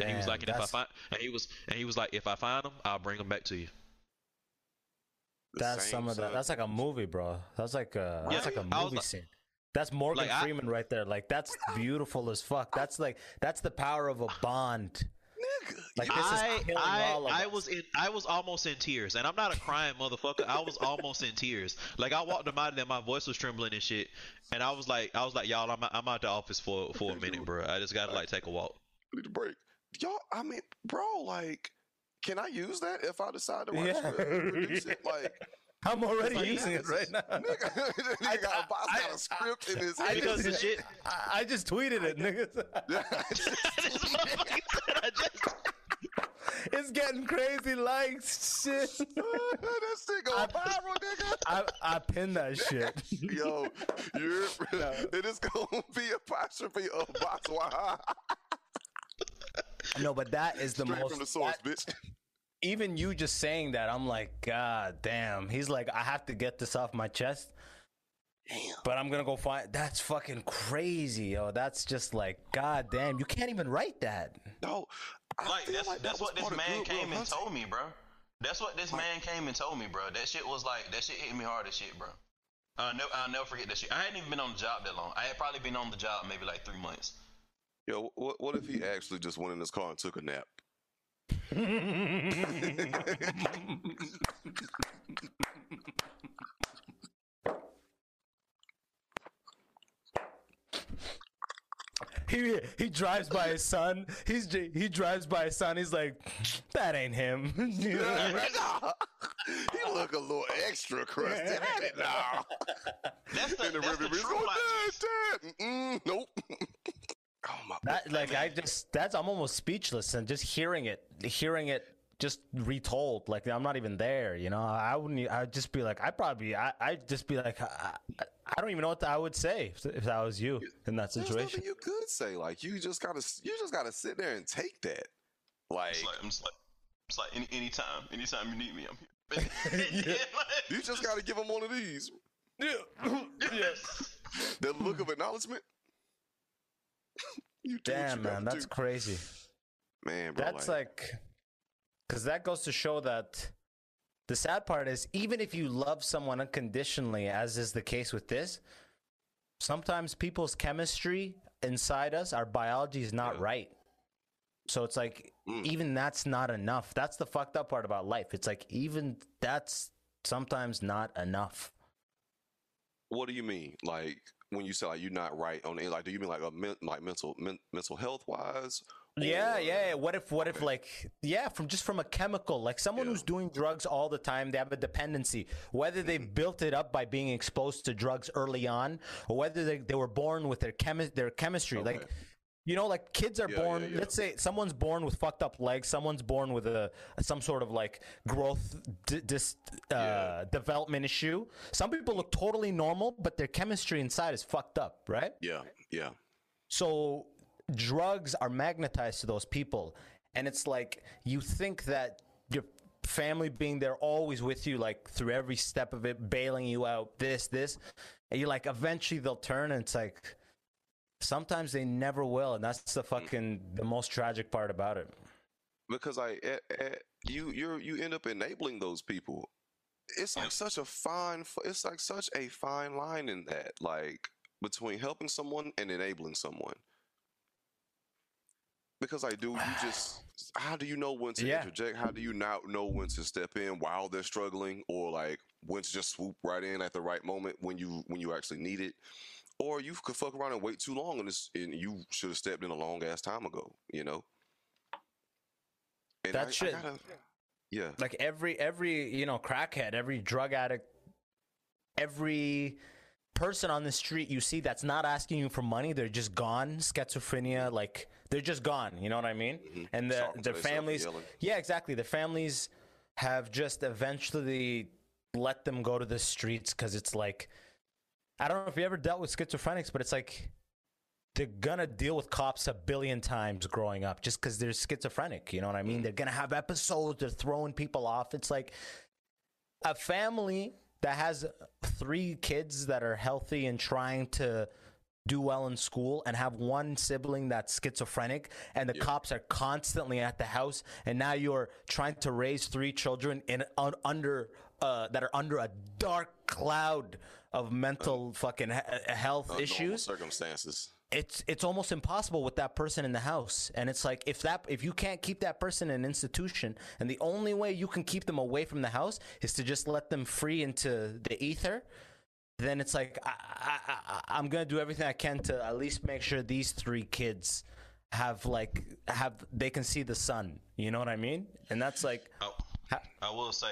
And he was like, and if I find, and he was, and he was like, if I find him, I'll bring them back to you. That's same some of that. That's like a movie, bro. That's like uh, a Yeah, that's like a I was movie like- scene. That's Morgan Like, I- Freeman right there. Like that's beautiful as fuck. That's like that's the power of a bond. Like this I, is killing I, all of I was in, I was almost in tears, and I'm not a crying motherfucker. I was almost in tears. Like I walked him out, and my voice was trembling and shit. And I was like, I was like, y'all, I'm, I'm out the office for for a minute, bro. I just gotta like take a walk. need a break. Y'all, I mean, bro, like, can I use that if I decide to write Yeah. produce it? Like, I'm already like, using it right now. nigga, nigga got, a boss I- got a script in his I head. Because the just, shit, I, I just tweeted it, nigga. this motherfucker said I just. It's getting crazy likes. Shit. that shit go viral, nigga. I I pinned that shit. Yo, you're, it is gonna be apostrophe of Botswana. No, but that is the Straight most. from the source, that- bitch. even you just saying that, I'm like, God damn. He's like, I have to get this off my chest. Damn. But I'm gonna go find. That's fucking crazy, yo. That's just like, God damn. You can't even write that. No, I Like that's like that's was what this man came and Hunting. told me, bro. That's what this man came and told me, bro. That shit was like that shit hit me hard as shit, bro. I'll never, I'll never forget that shit. I hadn't even been on the job that long. I had probably been on the job maybe like three months. Yo, what, what if he actually just went in his car and took a nap? he he drives by his son. He's he drives by his son. He's like, that ain't him. he look a little extra crusty. nah. That's the, In the that's the river, he's true going, Dad, Dad. Mm, nope. Oh my. that like I just that's I'm almost speechless and just hearing it, hearing it just retold. Like I'm not even there. You know, I wouldn't. I'd just be like, I probably, I I'd just be like, I, I, I don't even know what I would say if, if I was you in that situation. you could say. Like you just gotta, you just gotta sit there and take that. Like It's like I'm just like it's like any anytime, anytime you need me, I'm here. yeah. you just gotta give him one of these. Yeah. yes. the look of acknowledgement. you Damn man, that's do. crazy. man, bro. That's like, because that goes to show that the sad part is even if you love someone unconditionally, as is the case with this, sometimes people's chemistry inside us, our biology is not Yeah. right. So it's like Mm. even that's not enough. That's the fucked up part about life. It's like even that's sometimes not enough. What do you mean? Like when you say like you're not right on it? Like do you mean like a men, like mental men, mental health wise? Yeah, yeah. yeah. What if, what if, like, yeah, from just from a chemical, like someone Yeah. who's doing drugs all the time, they have a dependency. Whether they Mm-hmm. built it up by being exposed to drugs early on, or whether they, they were born with their chemi- their chemistry, like. You know, like kids are Yeah, yeah, born. yeah. Let's say someone's born with fucked up legs. Someone's born with a some sort of like growth d- dis, uh, Yeah. development issue. Some people look totally normal, but their chemistry inside is fucked up, right? Yeah, yeah. So drugs are magnetized to those people. And it's like you think that your family being there always with you, like through every step of it, bailing you out, this, this. And you're like, eventually they'll turn. And it's like, sometimes they never will. And that's the fucking, the most tragic part about it. Because I eh, eh, you you you end up enabling those people. It's like such a fine. It's like such a fine line in that, like between helping someone and enabling someone. Because I do, you just how do you know when to Yeah. interject? How do you not know when to step in while they're struggling, or like when to just swoop right in at the right moment when you when you actually need it? Or you could fuck around and wait too long, and, it's, and you should have stepped in a long ass time ago. You know. And That I- I shit- gotta- yeah. like every every you know crackhead every drug addict every person on the street you see that's not asking you for money they're just gone schizophrenia like they're just gone you know what i mean mm-hmm. and the, Talking their families yeah exactly their families have just eventually let them go to the streets because it's like i don't know if you ever dealt with schizophrenics but it's like they're gonna deal with cops a billion times growing up just because they're schizophrenic. You know what I mean? Mm. They're gonna have episodes. They're throwing people off. It's like a family that has three kids that are healthy and trying to do well in school and have one sibling that's schizophrenic and the cops are constantly at the house and now you're trying to raise three children in un, under uh, that are under a dark cloud of mental uh, fucking he- uh, health Under normal issues. circumstances. it's it's almost impossible with that person in the house. And it's like if that if you can't keep that person in an institution and the only way you can keep them away from the house is to just let them free into the ether then it's like I, I, I, i'm gonna do everything i can to at least make sure these three kids have like have they can see the sun. You know what i mean? And that's like I will say,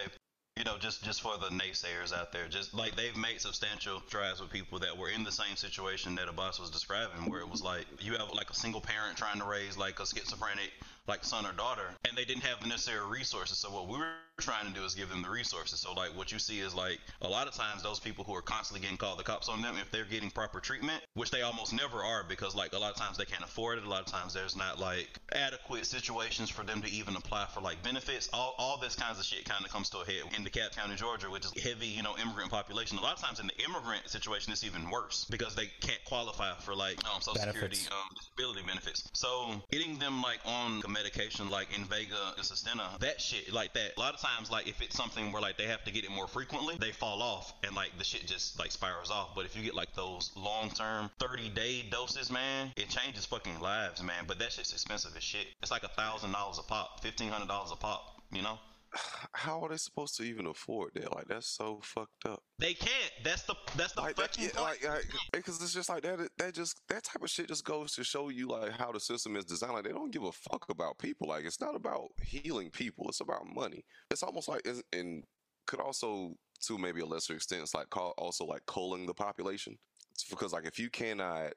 you know, just just for the naysayers out there, just like they've made substantial strides with people that were in the same situation that Abbas was describing, where it was like you have like a single parent trying to raise like a schizophrenic like son or daughter, and they didn't have the necessary resources. So what we were trying to do is give them the resources. So like what you see is like a lot of times those people who are constantly getting called the cops on them, if they're getting proper treatment, which they almost never are, because like a lot of times they can't afford it. A lot of times there's not like adequate situations for them to even apply for like benefits. All all this kinds of shit kind of comes to a head in DeKalb County, Georgia, which is heavy, you know, immigrant population. A lot of times in the immigrant situation, it's even worse because they can't qualify for like um, Social Benefits. Security um, disability benefits. So getting them like on medication like Invega, and Sustenna, that shit like that. A lot of times, like if it's something where like they have to get it more frequently, they fall off and like the shit just like spirals off. But if you get like those long term 30 day doses, man, it changes fucking lives, man. But that shit's expensive as shit. It's like a thousand dollars a pop, fifteen hundred dollars a pop, you know? How are they supposed to even afford that? Like that's so fucked up. They can't. That's the that's the Like that, fucking yeah, point. like, like because it's just like that. That just that type of shit just goes to show you like how the system is designed. Like they don't give a fuck about people. Like it's not about healing people. It's about money. It's almost like it's- and could also to maybe a lesser extent, it's like call also like culling the population. It's because like if you cannot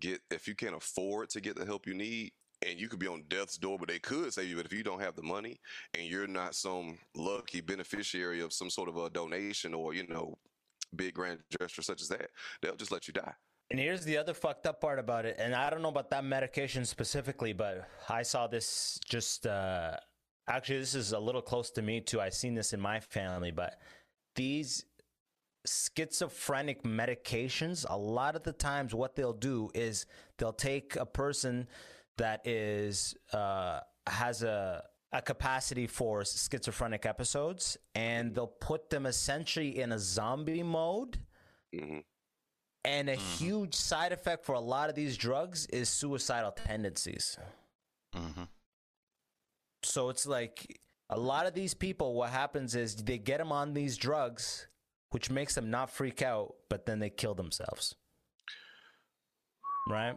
get if you can't afford to get the help you need. And you could be on death's door, but they could save you. But if you don't have the money and you're not some lucky beneficiary of some sort of a donation or, you know, big grand gesture such as that, they'll just let you die. And here's the other fucked up part about it. And I don't know about that medication specifically, but I saw this just uh actually this is a little close to me too. I've seen this in my family, but these schizophrenic medications, a lot of the times what they'll do is they'll take a person that is uh has a a capacity for schizophrenic episodes and they'll put them essentially in a zombie mode hmm and a huge side effect for a lot of these drugs is suicidal tendencies. hmm So it's like a lot of these people, what happens is they get them on these drugs, which makes them not freak out, but then they kill themselves. Right?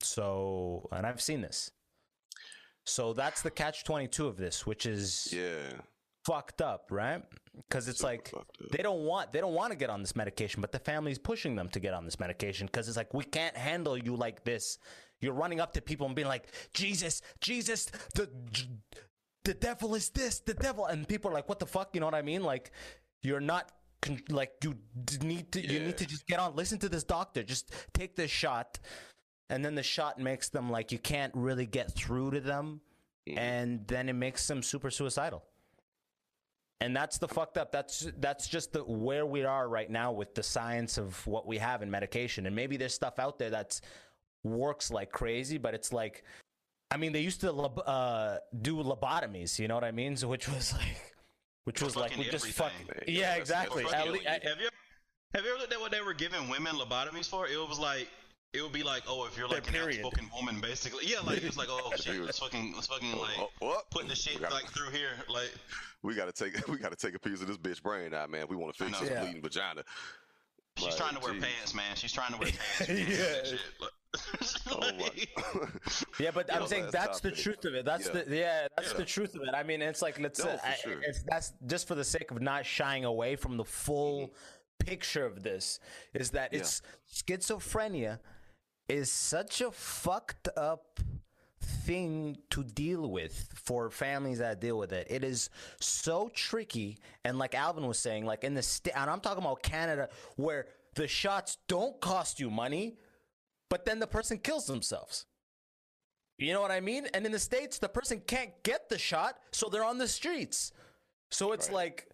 So, and I've seen this. So that's the catch 22 of this, which is Yeah. fucked up, right? Because it's Super like they don't want they don't want to get on this medication, but the family's pushing them to get on this medication because it's like we can't handle you like this. You're running up to people and being like, Jesus, Jesus, the the devil is this, the devil, and people are like, what the fuck? You know what I mean? Like, you're not. Like you need to, you need to just get on. Listen to this doctor. Just take this shot, and then the shot makes them like you can't really get through to them, Mhm. and then it makes them super suicidal. And that's the fucked up. That's that's just the where we are right now with the science of what we have in medication. And maybe there's stuff out there that's works like crazy but it's like i mean they used to lob- uh, do lobotomies you know what i mean? So which was like which was like we just fuck everything. yeah exactly. that's At Fucking- I- have you have you ever looked at what they were giving women lobotomies for? It was like it would be like, oh, if you're like Their an period. outspoken woman, basically. Yeah, like it's like, oh shit, let's fucking, let's fucking like Oh, oh, put the shit gotta, like through here, like we gotta take we gotta take a piece of this bitch brain out, man. We want to fix this. Yeah. bleeding vagina. she's Like, trying to wear geez. pants, man. She's trying to wear pants. You can't do that shit. Like- Oh. Yeah, but I'm Yo, saying that's that's the truth of it. That's Yeah. the yeah, that's Yeah. the truth of it. I mean, it's like let's No, uh, for I- sure. it's that's just for the sake of not shying away from the full picture of this is that Yeah. it's schizophrenia is such a fucked up thing to deal with for families that deal with it. It is so tricky and like Alvin was saying like in the state, and I'm talking about Canada where the shots don't cost you money but then the person kills themselves. You know what I mean? And in the States, the person can't get the shot, so they're on the streets. So it's like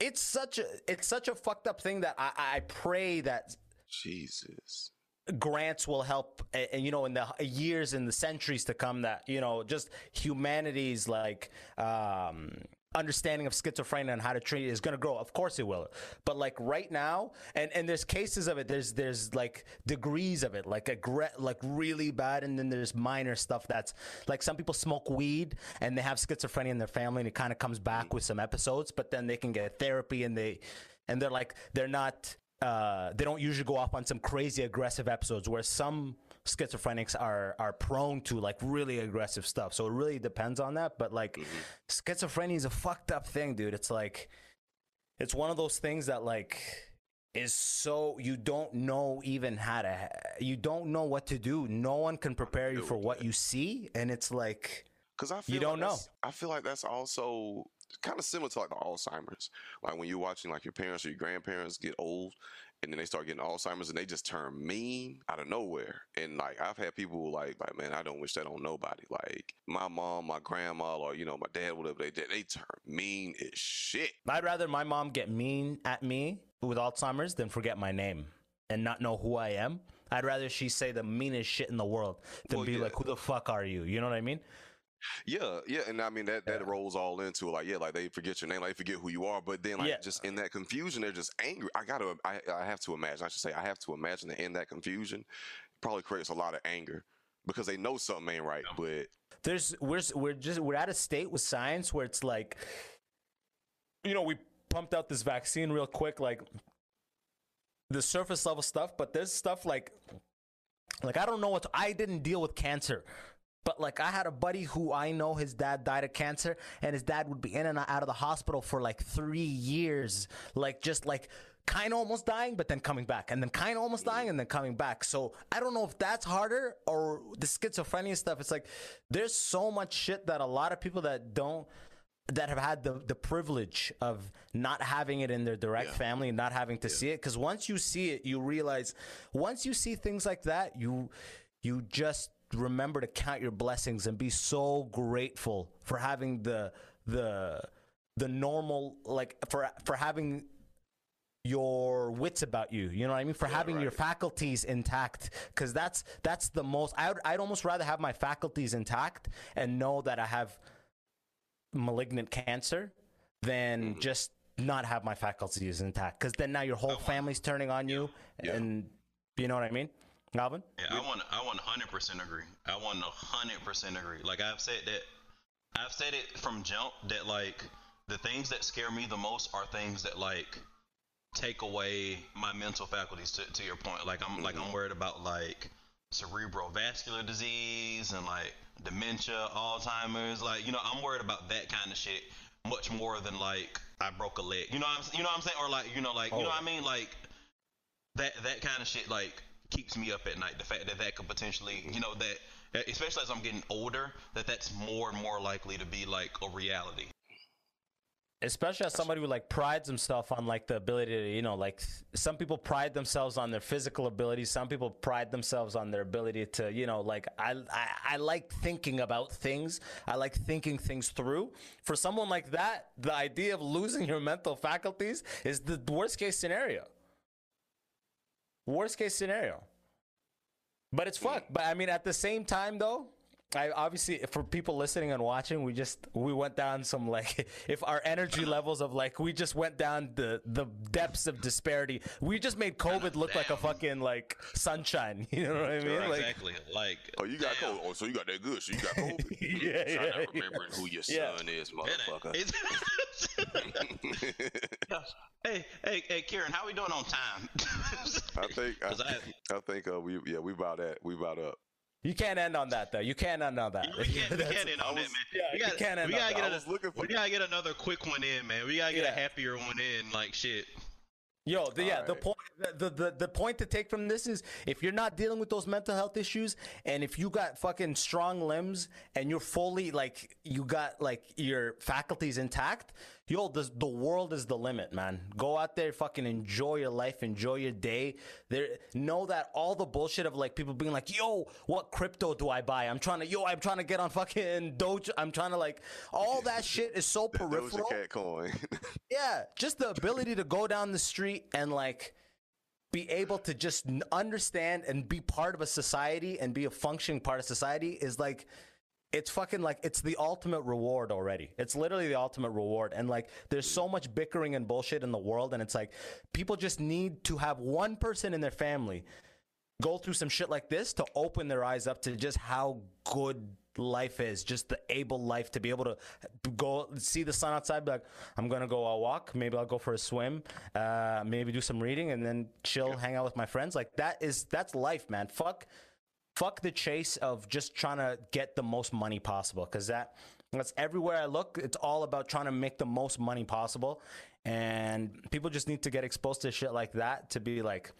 it's such a it's such a fucked up thing that I, I pray that Jesus. Grants will help and you know in the years and the centuries to come that you know just humanity's like um understanding of schizophrenia and how to treat it is going to grow. Of course it will. But like right now and and there's cases of it. There's there's like degrees of it like a gre- like really bad and then there's minor stuff that's like some people smoke weed and they have schizophrenia in their family and it kind of comes back with some episodes but then they can get therapy and they and they're like they're not uh, they don't usually go off on some crazy aggressive episodes where some schizophrenics are are prone to like really aggressive stuff. So it really depends on that. But like schizophrenia is a fucked up thing, dude. It's like it's one of those things that like is so you don't know even how to you don't know what to do. No one can prepare you for what you see, and it's like Because I feel you don't like know. I feel like that's also kind of similar to like the Alzheimer's. Like when you're watching like your parents or your grandparents get old, and then they start getting Alzheimer's, and they just turn mean out of nowhere. And like I've had people like, like man, I don't wish that on nobody. Like my mom, my grandma, or you know my dad, whatever they did, they turn mean as shit. I'd rather my mom get mean at me with Alzheimer's than forget my name and not know who I am. I'd rather she say the meanest shit in the world than Well, be yeah. like, "Who the fuck are you?" You know what I mean? Yeah, yeah, and I mean that that rolls all into it. Like, yeah, like they forget your name, like they forget who you are. But then, like, Yeah. just in that confusion, they're just angry. I gotta, um, I, I have to imagine. I should say, I have to imagine that in that confusion, it probably creates a lot of anger because they know something ain't right. But there's we're we're just we're at a state with science where it's like you know we pumped out this vaccine real quick like the surface level stuff but there's stuff like like i don't know what i didn't deal with cancer but like i had a buddy who i know his dad died of cancer and his dad would be in and out of the hospital for like three years like just like kind of almost dying but then coming back and then kind of almost dying and then coming back. So i don't know if that's harder or the schizophrenia stuff. It's like there's so much shit that a lot of people that don't that have had the, the privilege of not having it in their direct family and not having to see it. Because once you see it you realize once you see things like that you you just remember to count your blessings and be so grateful for having the the the normal like for for having your wits about you you know what i mean? For having your faculties intact because that's that's the most I would, i'd almost rather have my faculties intact and know that i have malignant cancer than mm-hmm. just not have my faculties intact because then now your whole oh, family's turning on you Yeah. and you know what i mean alvin Yeah, I want I want 100% agree. I want 100% agree. Like I've said that I've said it from jump that like the things that scare me the most are things that like take away my mental faculties to, to your point. Like I'm like I'm mm-hmm. worried about like cerebral vascular disease and like dementia, Alzheimer's. Like, you know, I'm worried about that kind of shit much more than like I broke a leg. You know what I'm you know what I'm saying? Or like, you know, like you know oh. what I mean? Like that that kind of shit like keeps me up at night. The fact that that could potentially, you know, that especially as I'm getting older, that that's more and more likely to be like a reality. especially as somebody who like prides himself on like the ability to you know like some people pride themselves on their physical abilities some people pride themselves on their ability to you know like I, I i like thinking about things i like thinking things through for someone like that the idea of losing your mental faculties is the worst case scenario worst case scenario but it's fucked. But I mean, at the same time, though, I obviously for people listening and watching, we just we went down some like if our energy levels of like we just went down the the depths of disparity. We just made COVID look like a fucking like sunshine. You know what I mean? Like, exactly. Like oh, you got damn. COVID. Oh, so you got that good. So you got COVID. yeah, Trying yeah, to remember who your Yeah. son is, motherfucker. ain't- hey, hey, hey, Kieran, how we doing on time? I think I, 'Cause I- I think uh, we yeah we about at we about up. You can't end on that though. You can't end on that. we can't, we can't end on that, man. yeah, we gotta, can't end we on gotta get I was looking for- we gotta get another quick one in, man. We gotta get Yeah. a happier one in, like shit. Yo, the, yeah, the point, the, the the point to take from this is if you're not dealing with those mental health issues, and if you got fucking strong limbs and you're fully like you got like your faculties intact, yo, the the world is the limit, man. Go out there, fucking enjoy your life, enjoy your day. There, know that all the bullshit of like people being like, yo, what crypto do I buy? I'm trying to, yo, I'm trying to get on fucking Doge. I'm trying to like, all that shit is so Doja peripheral. Cat coin. Yeah, just the ability to go down the street and like be able to just understand and be part of a society and be a functioning part of society is like it's fucking like it's the ultimate reward already. It's literally the ultimate reward. And like there's so much bickering and bullshit in the world and it's like people just need to have one person in their family go through some shit like this to open their eyes up to just how good life is just the able life to be able to go see the sun outside be like i'm gonna go a walk. Maybe i'll go for a swim. Uh, maybe do some reading and then chill hang out with my friends. Like that is that's life man. Fuck fuck the chase of just trying to get the most money possible because that that's everywhere i look it's all about trying to make the most money possible and people just need to get exposed to shit like that to be like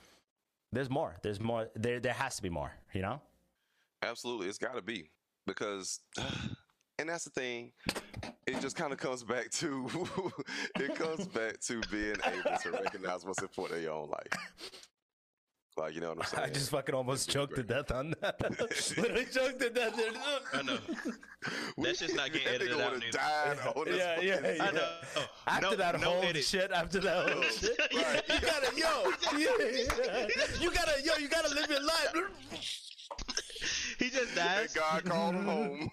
there's more there's more there there has to be more you know Absolutely, it's got to be because, and that's the thing. It just kind of comes back to it comes back to being able to recognize what's important in your own life. Like, you know what I'm saying? I just fucking almost choked to death on that. Literally choked to death. I know. That's just not getting that edited out. would neither. have died on this Yeah, yeah, yeah. I know. After no, that no whole edit. shit, after that whole shit, Right. you gotta, yo, yeah, you gotta, yo, you gotta live your life. He just died. And God called him home.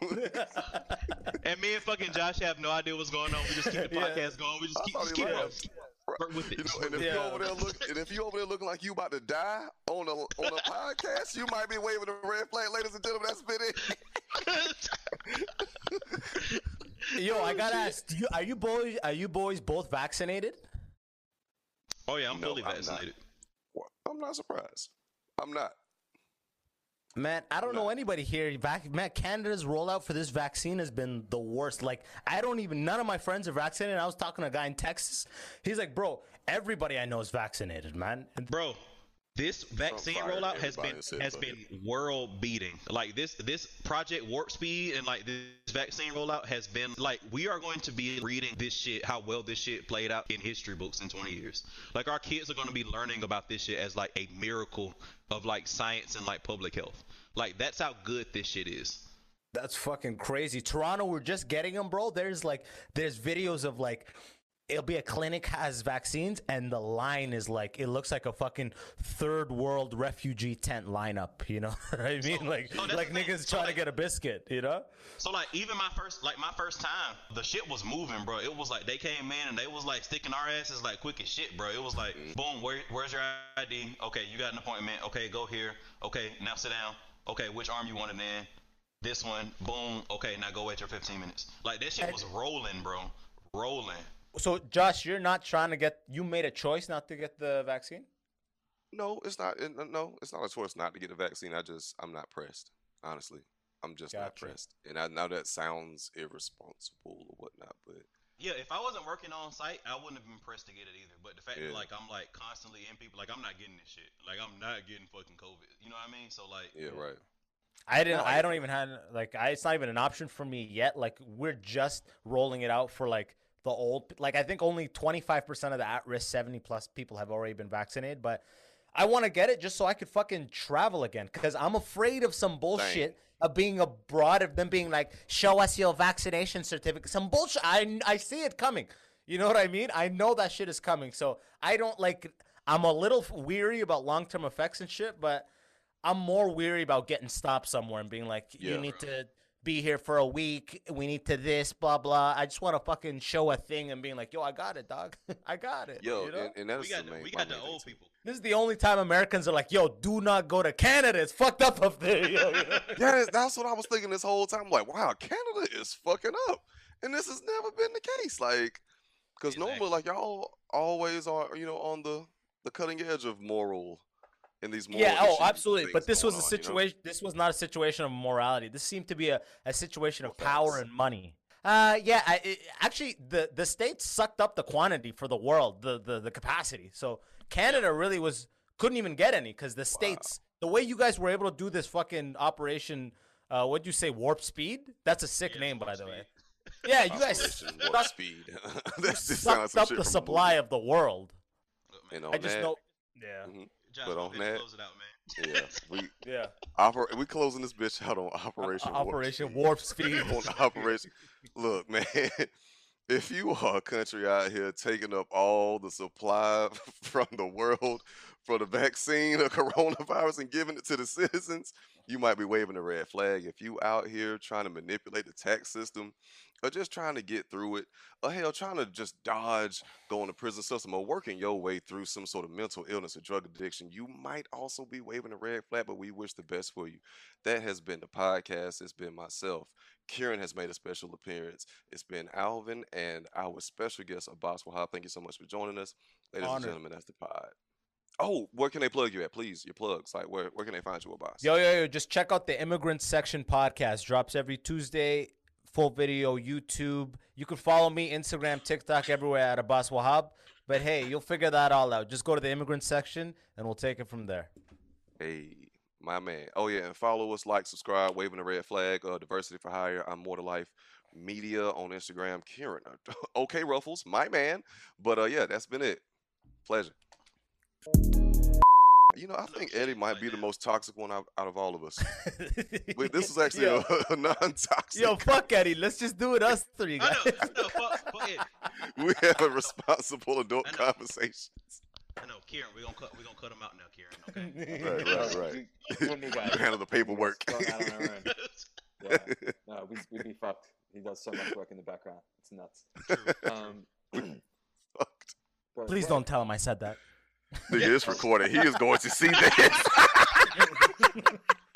And me and fucking Josh have no idea what's going on. We just keep the Yeah. podcast going. We just keep, just keep left. going. Work with You know, and if you Yeah. over there look, and if you over there looking like you about to die on a on a podcast, you might be waving a red flag, ladies and gentlemen. That's been it. Yo, I oh, gotta ask, do you, are you boys, are you boys both vaccinated? oh yeah, I'm No, fully I'm not. vaccinated. I'm not surprised. I'm not. Man, I don't know anybody here. Vac- man, Canada's rollout for this vaccine has been the worst. Like, I don't even. None of my friends are vaccinated. I was talking to a guy in Texas. He's like, "Bro, everybody I know is vaccinated, man." Bro, this vaccine rollout has been has been world beating. Like this this Project Warp Speed and like this vaccine rollout has been like we are going to be reading this shit how well this shit played out in history books in 20 years. Like our kids are going to be learning about this shit as like a miracle of like science and like public health. Like that's how good this shit is. That's fucking crazy. Toronto, we're just getting them, bro. There's like, there's videos of like, it'll be a clinic has vaccines, and the line is like, it looks like a fucking third world refugee tent lineup. You know what I mean? Like, so like niggas So, trying to get a biscuit. You know? So like even my first like my first time, the shit was moving, bro. It was like they came in and they was like sticking our asses like quick as shit, bro. It was like boom, where, where's your ID? Okay, you got an appointment. Okay, go here. Okay, now sit down. Okay, which arm you want it in? This one. Boom. Okay, now go wait your 15 minutes. Like that shit was rolling, bro. Rolling. So, Josh, you're not trying to get. You made a choice not to get the vaccine. No, it's not. it- No, it's not a choice not to get the vaccine. I just, I'm not pressed. Honestly, I'm just not pressed. And I know that sounds irresponsible or whatnot, but Yeah, if I wasn't working on site, I wouldn't have been pressed to get it either. But the fact Yeah. that like I'm like constantly in people, like I'm not getting this shit. Like I'm not getting fucking COVID. You know what I mean? So like, yeah, right. I didn't. No, I I don't even have like. I, it's not even an option for me yet. Like we're just rolling it out for like the old. Like I think only twenty five percent of the at risk seventy plus people have already been vaccinated. But I want to get it just so I could fucking travel again because I'm afraid of some bullshit of being abroad of them being like, show us your vaccination certificate. Some bullshit. I I see it coming. You know what I mean? I know that shit is coming. So I don't like. I'm a little weary about long term effects and shit, but. I'm more weary about getting stopped somewhere and being like, you Yeah. need to be here for a week. We need to this, blah blah. I just want to fucking show a thing and being like, yo, I got it, dog. I got it. Yo, you know? and, and that's we got the the, main, we got the old too. people. this is the only time Americans are like, yo, do not go to Canada. It's fucked up up there. Yo, you know? Yeah, that's- that's what I was thinking this whole time. Like, wow, Canada is fucking up, and this has never been the case. Like, because normally, like y'all always are, you know, on the the cutting edge of moral in these moral yeah, oh, absolutely. But this was a on, you know? situation. This was not a situation of morality. This seemed to be a, a situation of power and money. Uh, yeah. I, it, actually, the the states sucked up the quantity for the world, the the, the capacity. So Canada really was couldn't even get any because the states, the way you guys were able to do this fucking operation, uh, what'd you say, warp speed? That's a sick Yeah, name, by Warp the way. Yeah, you guys Warp sucked, speed. sucked up the supply movie. of the world. And on I just know. Yeah. mhm, Josh, but on that- close it out, man. yeah, we Yeah. oper- we closing this bitch out on Operation Warp Operation Speed. Warp Speed. on Operation. Look, man, if you are a country out here taking up all the supply from the world for the vaccine of coronavirus and giving it to the citizens, you might be waving a red flag. If you out here trying to manipulate the tax system or just trying to get through it, or hell, trying to just dodge going to prison system or working your way through some sort of mental illness or drug addiction, you might also be waving a red flag, but we wish the best for you. That has been the podcast. It's been myself. Kieran has made a special appearance. It's been Alvin and our special guest, Abbas Wahab. Thank you so much for joining us. Ladies and gentlemen, that's the pod. Oh, where can they plug you at? Please, your plugs. Like, where, where can they find you, Abbas? Yo, yo, yo, just check out the Immigrant Section podcast. Drops every Tuesday, full video, YouTube. You can follow me, Instagram, TikTok, everywhere at Abbas Wahab. But hey, you'll figure that all out. Just go to the Immigrant Section and we'll take it from there. Hey, my man. Oh, yeah, and follow us, like, subscribe, waving the red flag, uh, Diversity for Hire. I'm More to Life Media on Instagram. Kieran. okay, Ruffles, my man. But uh, yeah, that's been it. Pleasure. You know, I think Eddie might be the most toxic one out, out of all of us. Wait, this is actually Yo. a, a non-toxic. Yo, fuck Eddie. Let's just do it us three I guys. know. No, fuck, fuck it. we have a responsible adult I know. conversation. I know, Kieran. We're gonna cut. We're gonna cut him out now, Kieran. Okay. Right, right, right. We, we need that. You handle the paperwork. We'll sort that on our own. Yeah. No, we, we'd be fucked. He does so much work in the background. It's nuts. True. Um, Fucked. but Please what- don't tell him I said that. Nigga, it's recorded. He is going to see this.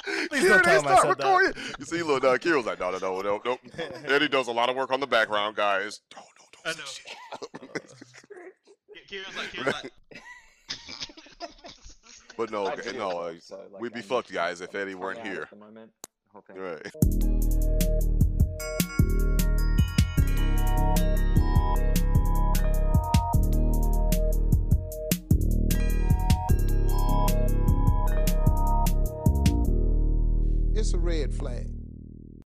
Please Kieran, don't tell they him I said that. You see, little uh, Kieran was like, no, no, no, no, no. Eddie does a lot of work on the background, guys. No, no, don't know. say shit. Kieran's like, Kieran's like. But no, okay, no, uh, so, like, we'd be I'm fucked, guys, if Eddie weren't here. At the moment. Whole thing. right. It's a red flag.